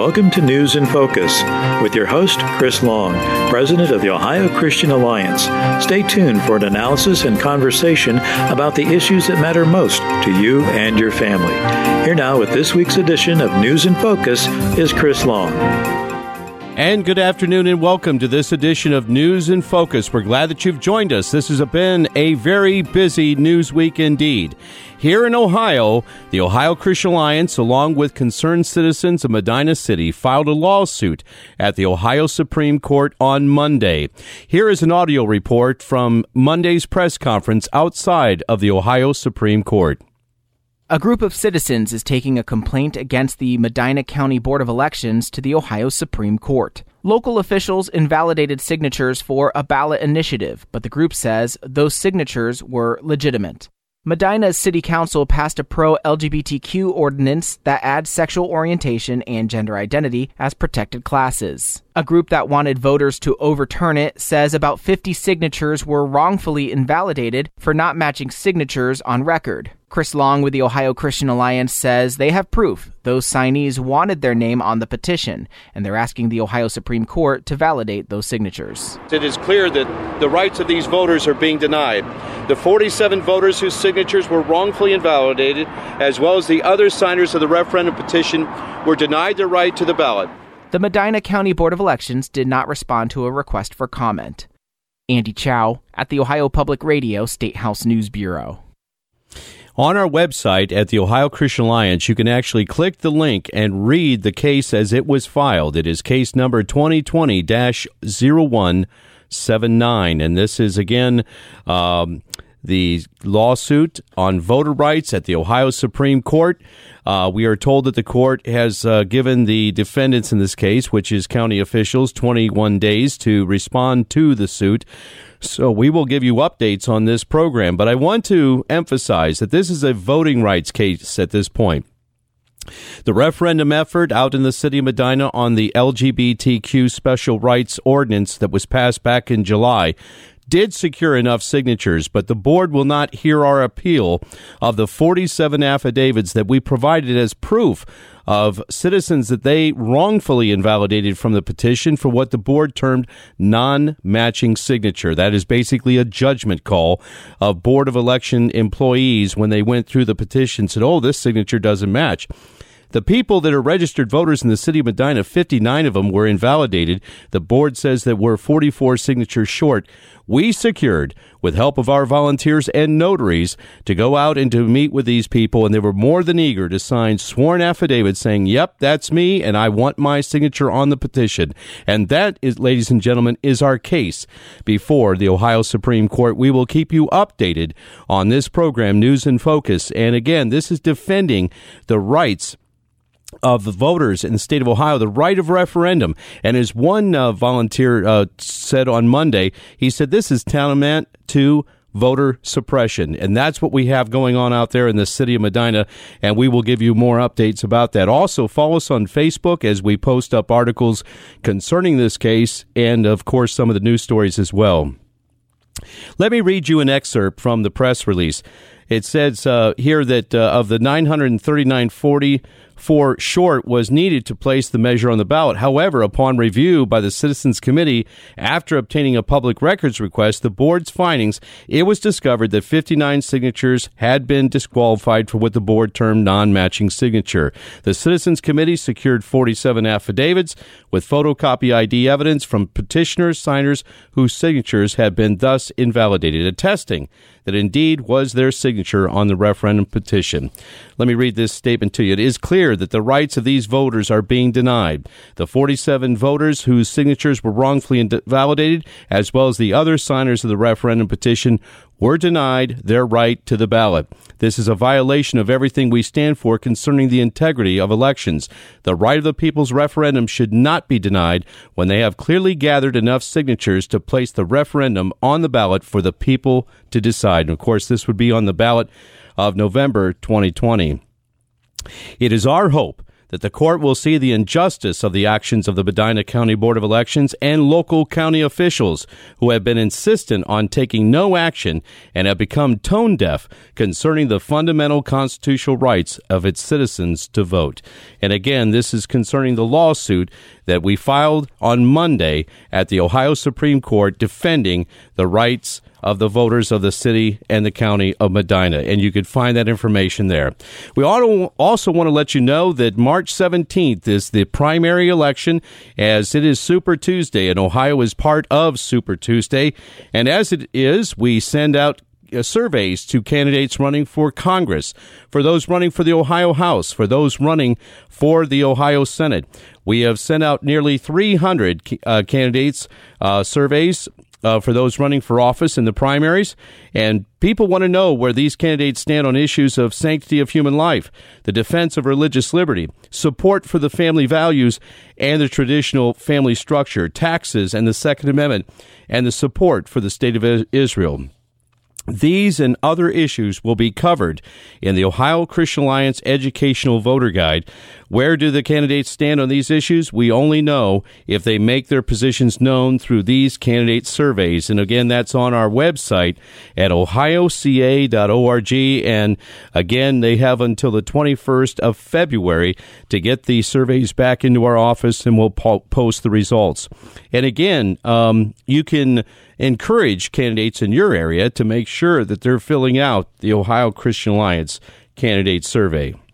welcome to News in Focus with your host, Chris Long, President of the Ohio Christian Alliance. Stay tuned for an analysis and conversation about the issues that matter most to you and your family. Here now with this week's edition of News in Focus is Chris Long. And good afternoon and welcome to this edition of News in Focus. We're glad that you've joined us. This has been a very busy news week indeed. Here in Ohio, the Ohio Christian Alliance, along with concerned citizens of Medina City, filed a lawsuit at the Ohio Supreme Court on Monday. Here is an audio report from Monday's press conference outside of the Ohio Supreme Court. A group of citizens is taking a complaint against the Medina County Board of Elections to the Ohio Supreme Court. Local officials invalidated signatures for a ballot initiative, but the group says those signatures were legitimate. Medina's city council passed a pro LGBTQ ordinance that adds sexual orientation and gender identity as protected classes. A group that wanted voters to overturn it says about 50 signatures were wrongfully invalidated for not matching signatures on record. Chris Long with the Ohio Christian Alliance says they have proof those signees wanted their name on the petition, and they're asking the Ohio Supreme Court to validate those signatures. It is clear that the rights of these voters are being denied. The 47 voters whose signatures were wrongfully invalidated, as well as the other signers of the referendum petition, were denied their right to the ballot. The Medina County Board of Elections did not respond to a request for comment. Andy Chow at the Ohio Public Radio State House News Bureau. On our website at the Ohio Christian Alliance, you can actually click the link and read the case as it was filed. It is case number 2020 0179. And this is again um, the lawsuit on voter rights at the Ohio Supreme Court. Uh, we are told that the court has uh, given the defendants in this case, which is county officials, 21 days to respond to the suit. So we will give you updates on this program, but I want to emphasize that this is a voting rights case at this point. The referendum effort out in the city of Medina on the LGBTQ special rights ordinance that was passed back in July did secure enough signatures, but the board will not hear our appeal of the 47 affidavits that we provided as proof of citizens that they wrongfully invalidated from the petition for what the board termed non matching signature. That is basically a judgment call of Board of Election employees when they went through the petition said, oh, this signature doesn't match. The people that are registered voters in the city of Medina, 59 of them were invalidated. The board says that we're 44 signatures short. We secured, with help of our volunteers and notaries, to go out and to meet with these people, and they were more than eager to sign sworn affidavits saying, Yep, that's me, and I want my signature on the petition. And that is, ladies and gentlemen, is our case before the Ohio Supreme Court. We will keep you updated on this program, News in Focus. And again, this is defending the rights of the voters in the state of Ohio the right of referendum. And as one uh, volunteer uh, said on Monday, he said this is tantamount to voter suppression. And that's what we have going on out there in the city of Medina. And we will give you more updates about that. Also, follow us on Facebook as we post up articles concerning this case and, of course, some of the news stories as well. Let me read you an excerpt from the press release. It says uh, here that uh, of the 939.40 for short was needed to place the measure on the ballot. However, upon review by the Citizens Committee, after obtaining a public records request, the board's findings, it was discovered that 59 signatures had been disqualified for what the board termed non-matching signature. The Citizens Committee secured 47 affidavits with photocopy ID evidence from petitioners, signers whose signatures had been thus invalidated, attesting that indeed was their signature on the referendum petition. Let me read this statement to you. It is clear that the rights of these voters are being denied. The 47 voters whose signatures were wrongfully invalidated, as well as the other signers of the referendum petition, were denied their right to the ballot. This is a violation of everything we stand for concerning the integrity of elections. The right of the people's referendum should not be denied when they have clearly gathered enough signatures to place the referendum on the ballot for the people to decide. And of course, this would be on the ballot of November 2020. It is our hope that the court will see the injustice of the actions of the Medina County Board of Elections and local county officials who have been insistent on taking no action and have become tone deaf concerning the fundamental constitutional rights of its citizens to vote. And again, this is concerning the lawsuit that we filed on Monday at the Ohio Supreme Court defending the rights of the voters of the city and the county of Medina. And you could find that information there. We also want to let you know that March 17th is the primary election, as it is Super Tuesday, and Ohio is part of Super Tuesday. And as it is, we send out uh, surveys to candidates running for Congress, for those running for the Ohio House, for those running for the Ohio Senate. We have sent out nearly 300 uh, candidates uh, surveys uh, for those running for office in the primaries. And people want to know where these candidates stand on issues of sanctity of human life, the defense of religious liberty, support for the family values and the traditional family structure, taxes and the Second Amendment, and the support for the state of Israel. These and other issues will be covered in the Ohio Christian Alliance Educational Voter Guide. Where do the candidates stand on these issues? We only know if they make their positions known through these candidate surveys. And again, that's on our website at ohioca.org. And again, they have until the 21st of February to get these surveys back into our office and we'll po- post the results. And again, um, you can encourage candidates in your area to make sure that they're filling out the Ohio Christian Alliance candidate survey.